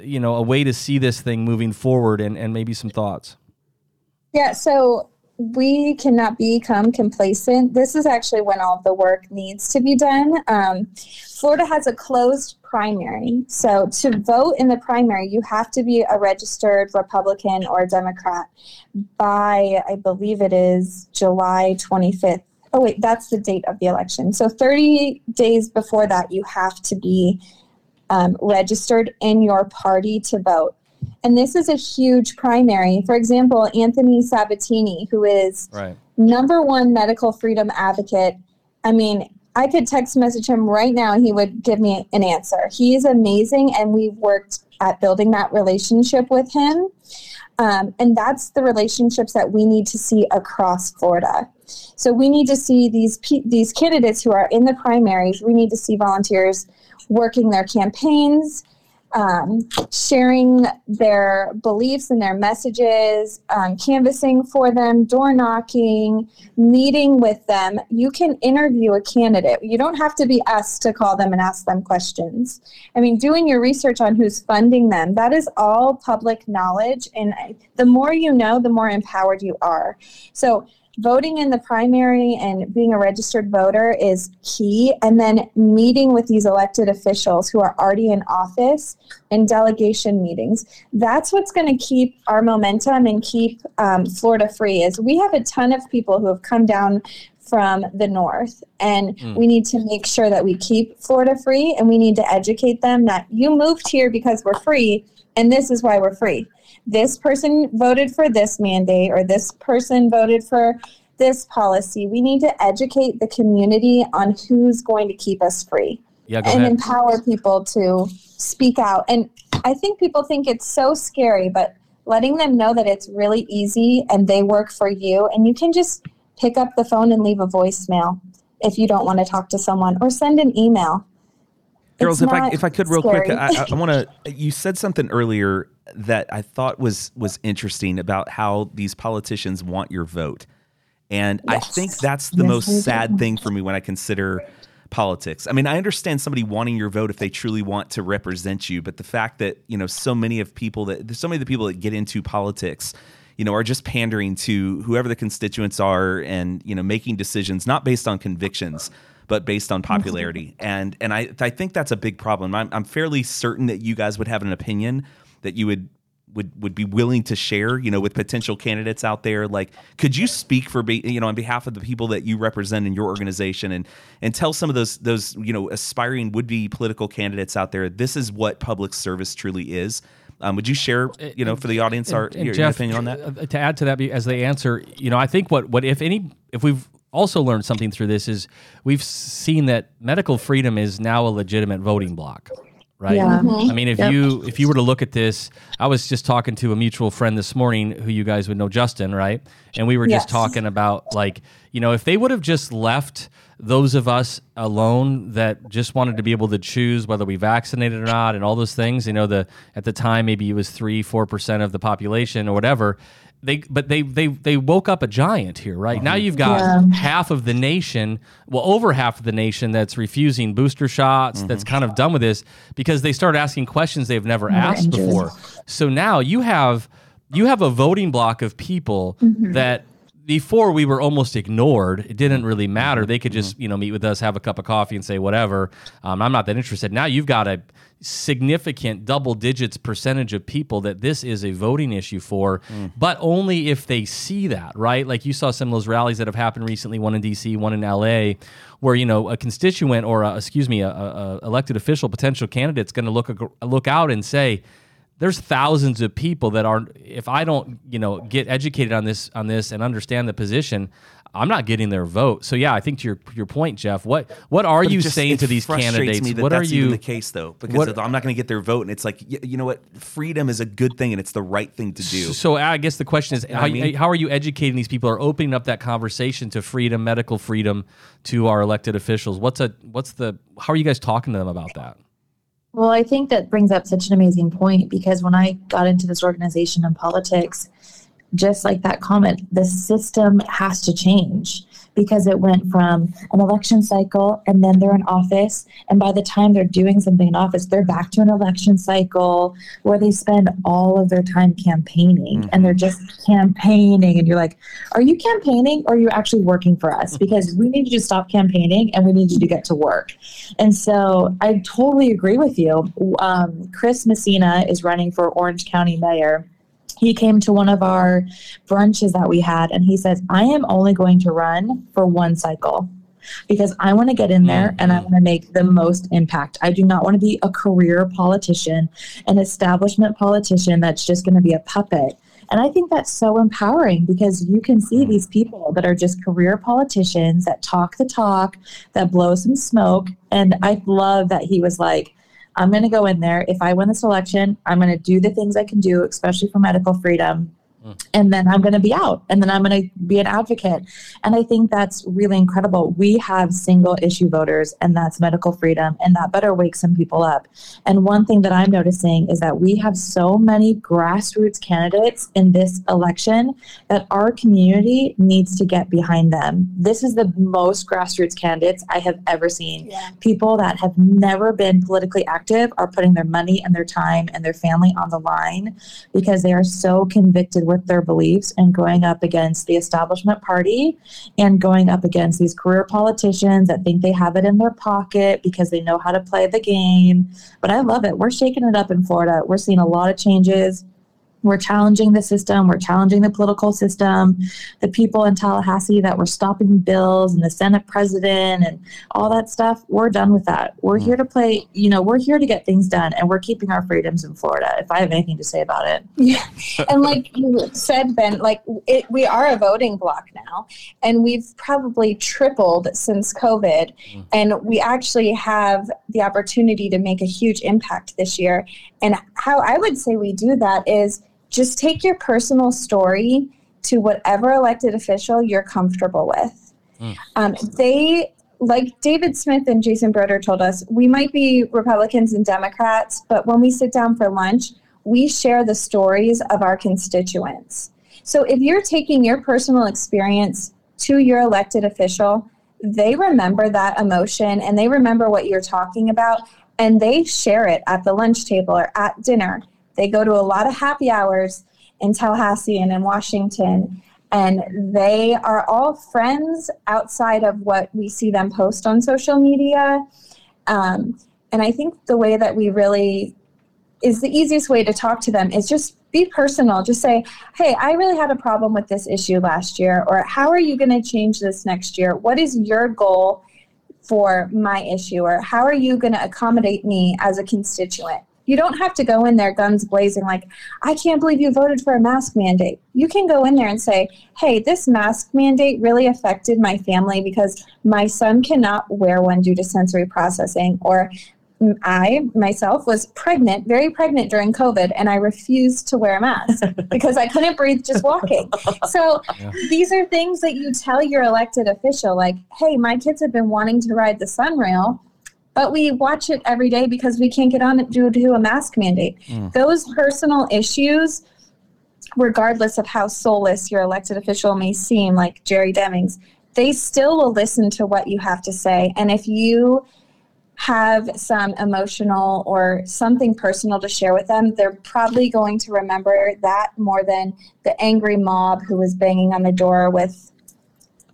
you know, a way to see this thing moving forward, and and maybe some thoughts. Yeah. So we cannot become complacent. This is actually when all the work needs to be done. Um, Florida has a closed primary. So to vote in the primary, you have to be a registered Republican or Democrat by, I believe it is July 25th. Oh, wait, that's the date of the election. So 30 days before that, you have to be um, registered in your party to vote. And this is a huge primary. For example, Anthony Sabatini, who is Right. number one medical freedom advocate. I mean, I could text message him right now and he would give me an answer. He is amazing, and we've worked at building that relationship with him. Um, and that's the relationships that we need to see across Florida. So we need to see these pe- these candidates who are in the primaries. We need to see volunteers working their campaigns, um, sharing their beliefs and their messages, um, canvassing for them, door knocking, meeting with them. You can interview a candidate. You don't have to be us to call them and ask them questions. I mean, doing your research on who's funding them, that is all public knowledge. And the more you know, the more empowered you are. So, voting in the primary and being a registered voter is key. And then meeting with these elected officials who are already in office and delegation meetings. That's what's going to keep our momentum and keep um, Florida free. Is we have a ton of people who have come down from the north and we need to make sure that we keep Florida free and we need to educate them that you moved here because we're free and this is why we're free this person voted for this mandate or this person voted for this policy. We need to educate the community on who's going to keep us free Yeah, and ahead. empower people to speak out. And I think people think it's so scary, but letting them know that it's really easy and they work for you and you can just pick up the phone and leave a voicemail if you don't want to talk to someone or send an email. Girls, if I if I could real quick, scary. I, I, I want to. You said something earlier that I thought was was interesting about how these politicians want your vote, and I think that's the Yes, most sad thing for me when I consider politics. I mean, I understand somebody wanting your vote if they truly want to represent you, but the fact that you know so many of people that so many of the people that get into politics you know, are just pandering to whoever the constituents are and, you know, making decisions not based on convictions, but based on popularity. And and I I think that's a big problem. I'm I'm fairly certain that you guys would have an opinion that you would would would be willing to share, you know, with potential candidates out there. Like, could you speak for, be, you know, on behalf of the people that you represent in your organization, and and tell some of those those you know aspiring would be political candidates out there, this is what public service truly is. Um, would you share, you know, for the audience, our And- and your, your opinion on that? uh, To add to that, as they answer, you know, I think what what if any, if we've also learned something through this is we've seen that medical freedom is now a legitimate voting block, right? Yeah. Mm-hmm. I mean, if Yep. you if you were to look at this, I was just talking to a mutual friend this morning who you guys would know, Justin, right? And we were just Yes. talking about like, you know, if they would have just left those of us alone that just wanted to be able to choose whether we vaccinated or not and all those things, you know, the at the time maybe it was three, four percent of the population or whatever. They but they they they woke up a giant here, right? Now you've got Yeah. half of the nation, well, over half of the nation that's refusing booster shots, mm-hmm. that's kind of done with this because they started asking questions they've never asked injured. before. So now you have you have a voting block of people mm-hmm. that before we were almost ignored. It didn't really matter. They could mm-hmm. just you know meet with us, have a cup of coffee, and say whatever. Um, I'm not that interested. Now you've got a significant double digits percentage of people that this is a voting issue for, mm. but only if they see that, right? Like you saw some of those rallies that have happened recently, one in DC, one in LA, where you know a constituent or a, excuse me, a, a, elected official, potential candidate's going to look look out and say, there's thousands of people that are if I don't, you know, get educated on this on this and understand the position, I'm not getting their vote. So yeah, I think to your your point, Jeff, what what are But you just- saying it to these frustrates candidates? Me that what are that's even you the case though? Because what- I'm not going to get their vote, and it's like y- you know what? Freedom is a good thing, and it's the right thing to do. So I guess the question is, how, I mean? how are you educating these people or opening up that conversation to freedom, medical freedom, to our elected officials? What's a what's the how are you guys talking to them about that? Well, I think that brings up such an amazing point because when I got into this organization and politics, just like that comment, the system has to change because it went from an election cycle and then they're in office. And by the time they're doing something in office, they're back to an election cycle where they spend all of their time campaigning and they're just campaigning. And you're like, are you campaigning or are you actually working for us? Because we need you to stop campaigning and we need you to get to work. And so I totally agree with you. Um, Chris Messina is running for Orange County mayor. He came to one of our brunches that we had and he says, I am only going to run for one cycle. because I want to get in there and I mm-hmm. want to make the most impact. I do not want to be a career politician, an establishment politician that's just going to be a puppet. And I think that's so empowering because you can see mm-hmm. these people that are just career politicians that talk the talk, that blow some smoke. And I love that he was like, I'm going to go in there. If I win this election, I'm going to do the things I can do, especially for medical freedom and then I'm going to be out and then I'm going to be an advocate. And I think that's really incredible. We have single issue voters, and that's medical freedom, and that better wake some people up. And one thing that I'm noticing is that we have so many grassroots candidates in this election that our community needs to get behind them. This is the most grassroots candidates I have ever seen. Yeah. People that have never been politically active are putting their money and their time and their family on the line because they are so convicted with their beliefs and going up against the establishment party and going up against these career politicians that think they have it in their pocket because they know how to play the game. But I love it. We're shaking it up in Florida. We're seeing a lot of changes. We're challenging the system. We're challenging the political system. The people in Tallahassee that were stopping bills and the Senate president and all that stuff, we're done with that. We're mm. here to play, you know, we're here to get things done and we're keeping our freedoms in Florida, if I have anything to say about it. Yeah. and like you said, Ben, like it, we are a voting block now, and we've probably tripled since COVID. Mm. And we actually have the opportunity to make a huge impact this year. And how I would say we do that is just take your personal story to whatever elected official you're comfortable with. Um, they like David Smith and Jason Brodeur told us, we might be Republicans and Democrats, but when we sit down for lunch, we share the stories of our constituents. So if you're taking your personal experience to your elected official, they remember that emotion and they remember what you're talking about and they share it at the lunch table or at dinner. They go to a lot of happy hours in Tallahassee and in Washington and they are all friends outside of what we see them post on social media. Um, and I think the way that we really is the easiest way to talk to them is just be personal. Just say, hey, I really had a problem with this issue last year, or how are you going to change this next year? What is your goal for my issue, or how are you going to accommodate me as a constituent? You don't have to go in there guns blazing, like, I can't believe you voted for a mask mandate. You can go in there and say, hey, this mask mandate really affected my family because my son cannot wear one due to sensory processing, or I myself was pregnant, very pregnant during COVID, and I refused to wear a mask because I couldn't breathe just walking. So these are things that you tell your elected official, like, hey, my kids have been wanting to ride the sunrail, but we watch it every day because we can't get on it due to a mask mandate. Hmm. Those personal issues, regardless of how soulless your elected official may seem, like Jerry Demings, they still will listen to what you have to say. And if you have some emotional or something personal to share with them, they're probably going to remember that more than the angry mob who was banging on the door with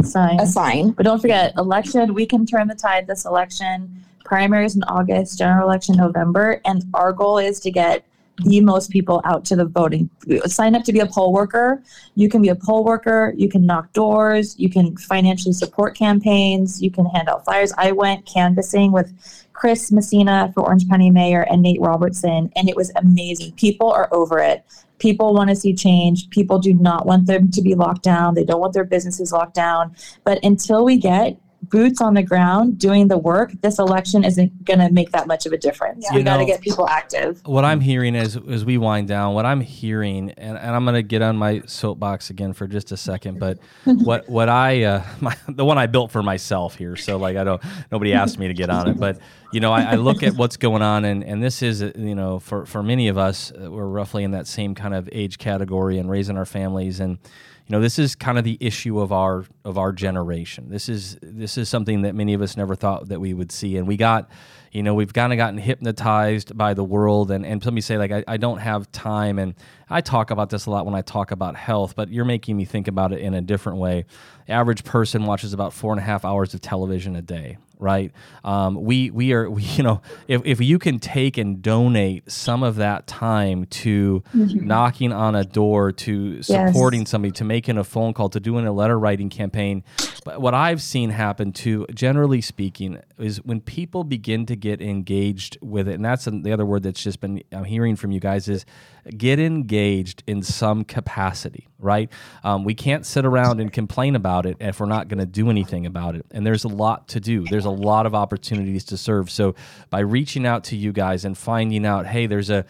Sign. a sign. But don't forget, election, we can turn the tide this election. Primaries in August, general election November. And our goal is to get the most people out to the voting. Sign up to be a poll worker. You can be a poll worker. You can knock doors. You can financially support campaigns. You can hand out flyers. I went canvassing with Chris Messina for Orange County Mayor and Nate Robertson, and it was amazing. People are over it. People want to see change. People do not want them to be locked down. They don't want their businesses locked down. But until we get boots on the ground doing the work, this election isn't going to make that much of a difference. Yeah. We got to get people active. what I'm hearing is, as we wind down, what I'm hearing, and, and I'm gonna get on my soapbox again for just a second, but what what I uh, my the one I built for myself here, so like I don't nobody asked me to get on it, but you know I, I look at what's going on, and and this is uh, you know for for many of us, uh, we're roughly in that same kind of age category and raising our families and you know this is kind of the issue of our of our generation. This is this is something that many of us never thought that we would see. And we got you know we've kind of gotten hypnotized by the world. And and somebody say like I, I don't have time. And i talk about this a lot when i talk about health but you're making me think about it in a different way. Average person watches about four and a half hours of television a day right um, we we are we, you know if, if you can take and donate some of that time to knocking on a door to Yes. supporting somebody to making a phone call to doing a letter writing campaign But what I've seen happen too, generally speaking, is when people begin to get engaged with it, and that's the other word that's just been I'm hearing from you guys is get engaged in some capacity, right? Um, we can't sit around and complain about it if we're not going to do anything about it. And there's a lot to do. There's a lot of opportunities to serve. So by reaching out to you guys and finding out, hey, there's a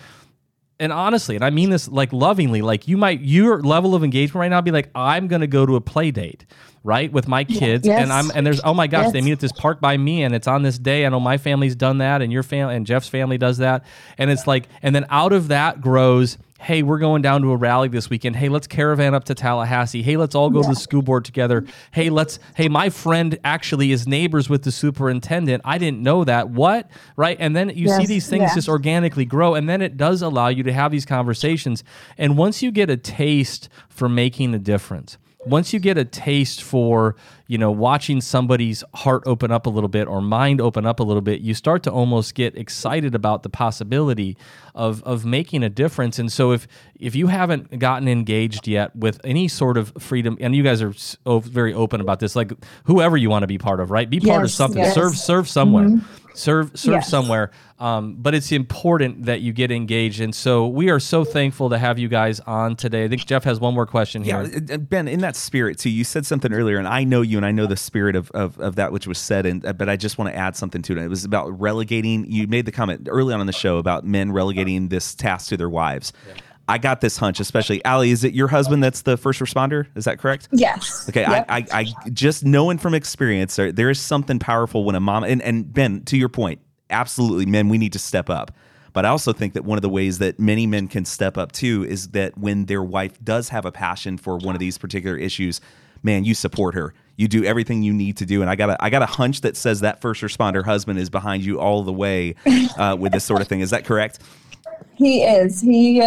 and honestly, and I mean this like lovingly, like you might your level of engagement right now be like, I'm gonna go to a play date, right, with my kids, Yes. and I'm and there's oh my gosh, Yes. they meet at this park by me, and it's on this day. I know my family's done that, and your family and Jeff's family does that, and it's like, and then out of that grows. Hey, we're going down to a rally this weekend. Hey, let's caravan up to Tallahassee. Hey, let's all go to the school board together. Hey, let's. Hey, my friend actually is neighbors with the superintendent. I didn't know that. What? Right? And then you see these things Yeah. just organically grow and then it does allow you to have these conversations and once you get a taste for making a difference once you get a taste for you know watching somebody's heart open up a little bit or mind open up a little bit you start to almost get excited about the possibility of of making a difference. And so if if you haven't gotten engaged yet with any sort of freedom and you guys are so very open about this like whoever you want to be part of right? Be part of something. yes. serve serve somewhere mm-hmm. Serve serve Yes. somewhere um, but it's important that you get engaged and so we are so thankful to have you guys on today i think jeff has one more question here Yeah, uh, Ben, in that spirit too, you said something earlier, and I know you, and I know the spirit of, of, of that which was said, and uh, but I just want to add something to it. It was about relegating. You made the comment early on in the show about men relegating this task to their wives. I got this hunch, especially Allie. Is it your husband that's the first responder? Is that correct? Yes. Okay, Yep. I, I, I just knowing from experience, there, there is something powerful when a mom and, and Ben, to your point, absolutely, men, we need to step up. But I also think that one of the ways that many men can step up too is that when their wife does have a passion for one of these particular issues, man, you support her. You do everything you need to do, and I got a I got a hunch that says that first responder husband is behind you all the way uh, with this sort of thing. Is that correct? He is. He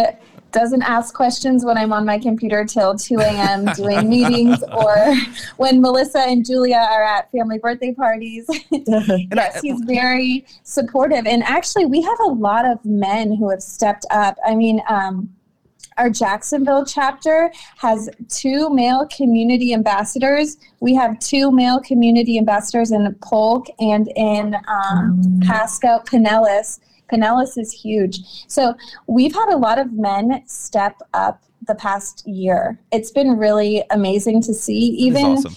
doesn't ask questions when I'm on my computer till 2 a.m. doing meetings or when Melissa and Julia are at family birthday parties. yes, he's very supportive. And actually, we have a lot of men who have stepped up. I mean, um, our Jacksonville chapter has two male community ambassadors. We have two male community ambassadors in Polk and in um, Pasco, Pinellas. Pinellas is huge. So we've had a lot of men step up the past year. It's been really amazing to see. Even awesome.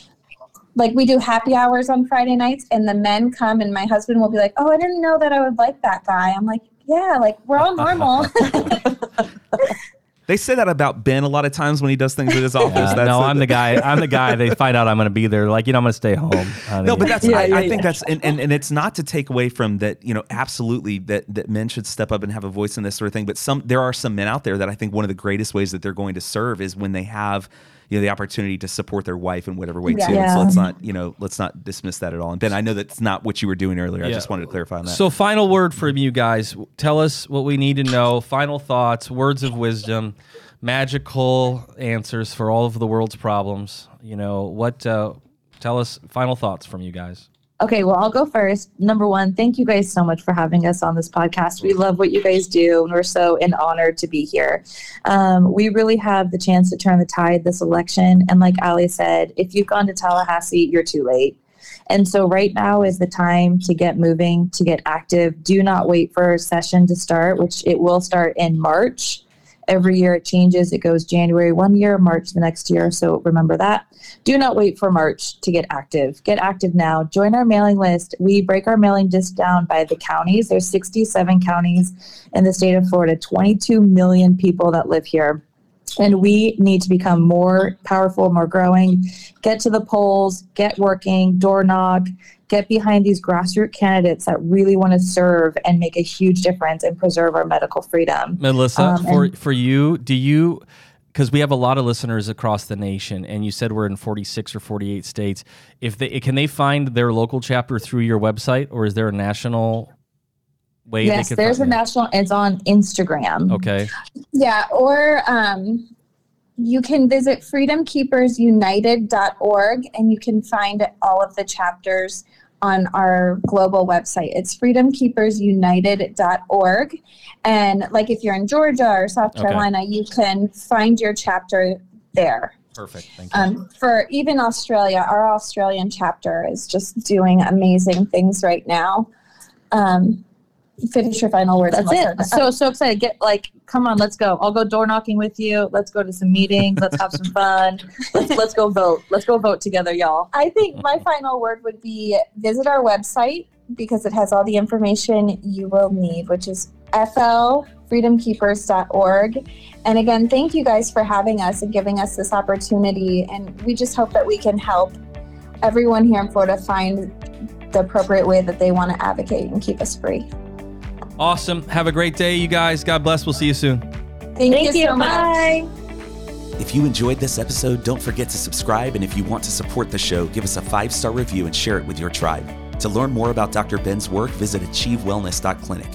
like we do happy hours on Friday nights, and the men come, and my husband will be like, "Oh, I didn't know that I would like that guy." I'm like, "Yeah, like we're all normal." They say that about Ben a lot of times when he does things at his office. Uh, That's no, the- I'm the guy. I'm the guy. They find out I'm going to be there. Like, you know, I'm going to stay home. honey. No, but that's Yeah, I, yeah, I think yeah. that's and, and, and it's not to take away from that, you know, absolutely that that men should step up and have a voice in this sort of thing. But some there are some men out there that I think one of the greatest ways that they're going to serve is when they have you know the opportunity to support their wife in whatever way Yeah. too. And so let's not you know let's not dismiss that at all. And Ben, I know that's not what you were doing earlier. I just wanted to clarify on that. So, final word from you guys. Tell us what we need to know. Final thoughts, words of wisdom, magical answers for all of the world's problems. You know what? Uh, tell us final thoughts from you guys. Okay, well, I'll go first. Number one, thank you guys so much for having us on this podcast. We love what you guys do, and we're so in honored to be here. Um, we really have the chance to turn the tide this election. And like Ali said, if you've gone to Tallahassee, you're too late. And so, right now is the time to get moving, to get active. Do not wait for a session to start, which it will start in March. Every year it changes. It goes January one year, March the next year. So remember that. Do not wait for March to get active. Get active now. Join our mailing list. We break our mailing list down by the counties. There's 67 counties in the state of Florida, 22 million people that live here. And we need to become more powerful, more growing. Get to the polls, get working, door knock, get behind these grassroots candidates that really want to serve and make a huge difference and preserve our medical freedom. Melissa, Um, for for you, do you? Because we have a lot of listeners across the nation, and you said we're in 46 or 48 states. If they can they find their local chapter through your website, or is there a national way? yes, there's a it? national, it's on Instagram. Okay. Yeah, or um, you can visit freedomkeepersunited.org and you can find all of the chapters on our global website. It's freedomkeepersunited.org. And like if you're in Georgia or South Okay. Carolina, you can find your chapter there. Perfect. Thank you. Um, for even Australia, our Australian chapter is just doing amazing things right now. Um, finish your final words. That's Melissa. it. So so excited. Get like, come on, let's go. I'll go door knocking with you. Let's go to some meetings. Let's have some fun. Let's let's go vote. Let's go vote together, y'all. I think my final word would be visit our website because it has all the information you will need, which is flfreedomkeepers.org. And again, thank you guys for having us and giving us this opportunity. And we just hope that we can help everyone here in Florida find the appropriate way that they want to advocate and keep us free. Awesome. Have a great day, you guys. God bless. We'll see you soon. Thank, Thank you. so much. Bye. If you enjoyed this episode, don't forget to subscribe. And if you want to support the show, give us a five star review and share it with your tribe. To learn more about Dr. Ben's work, visit achievewellness.clinic.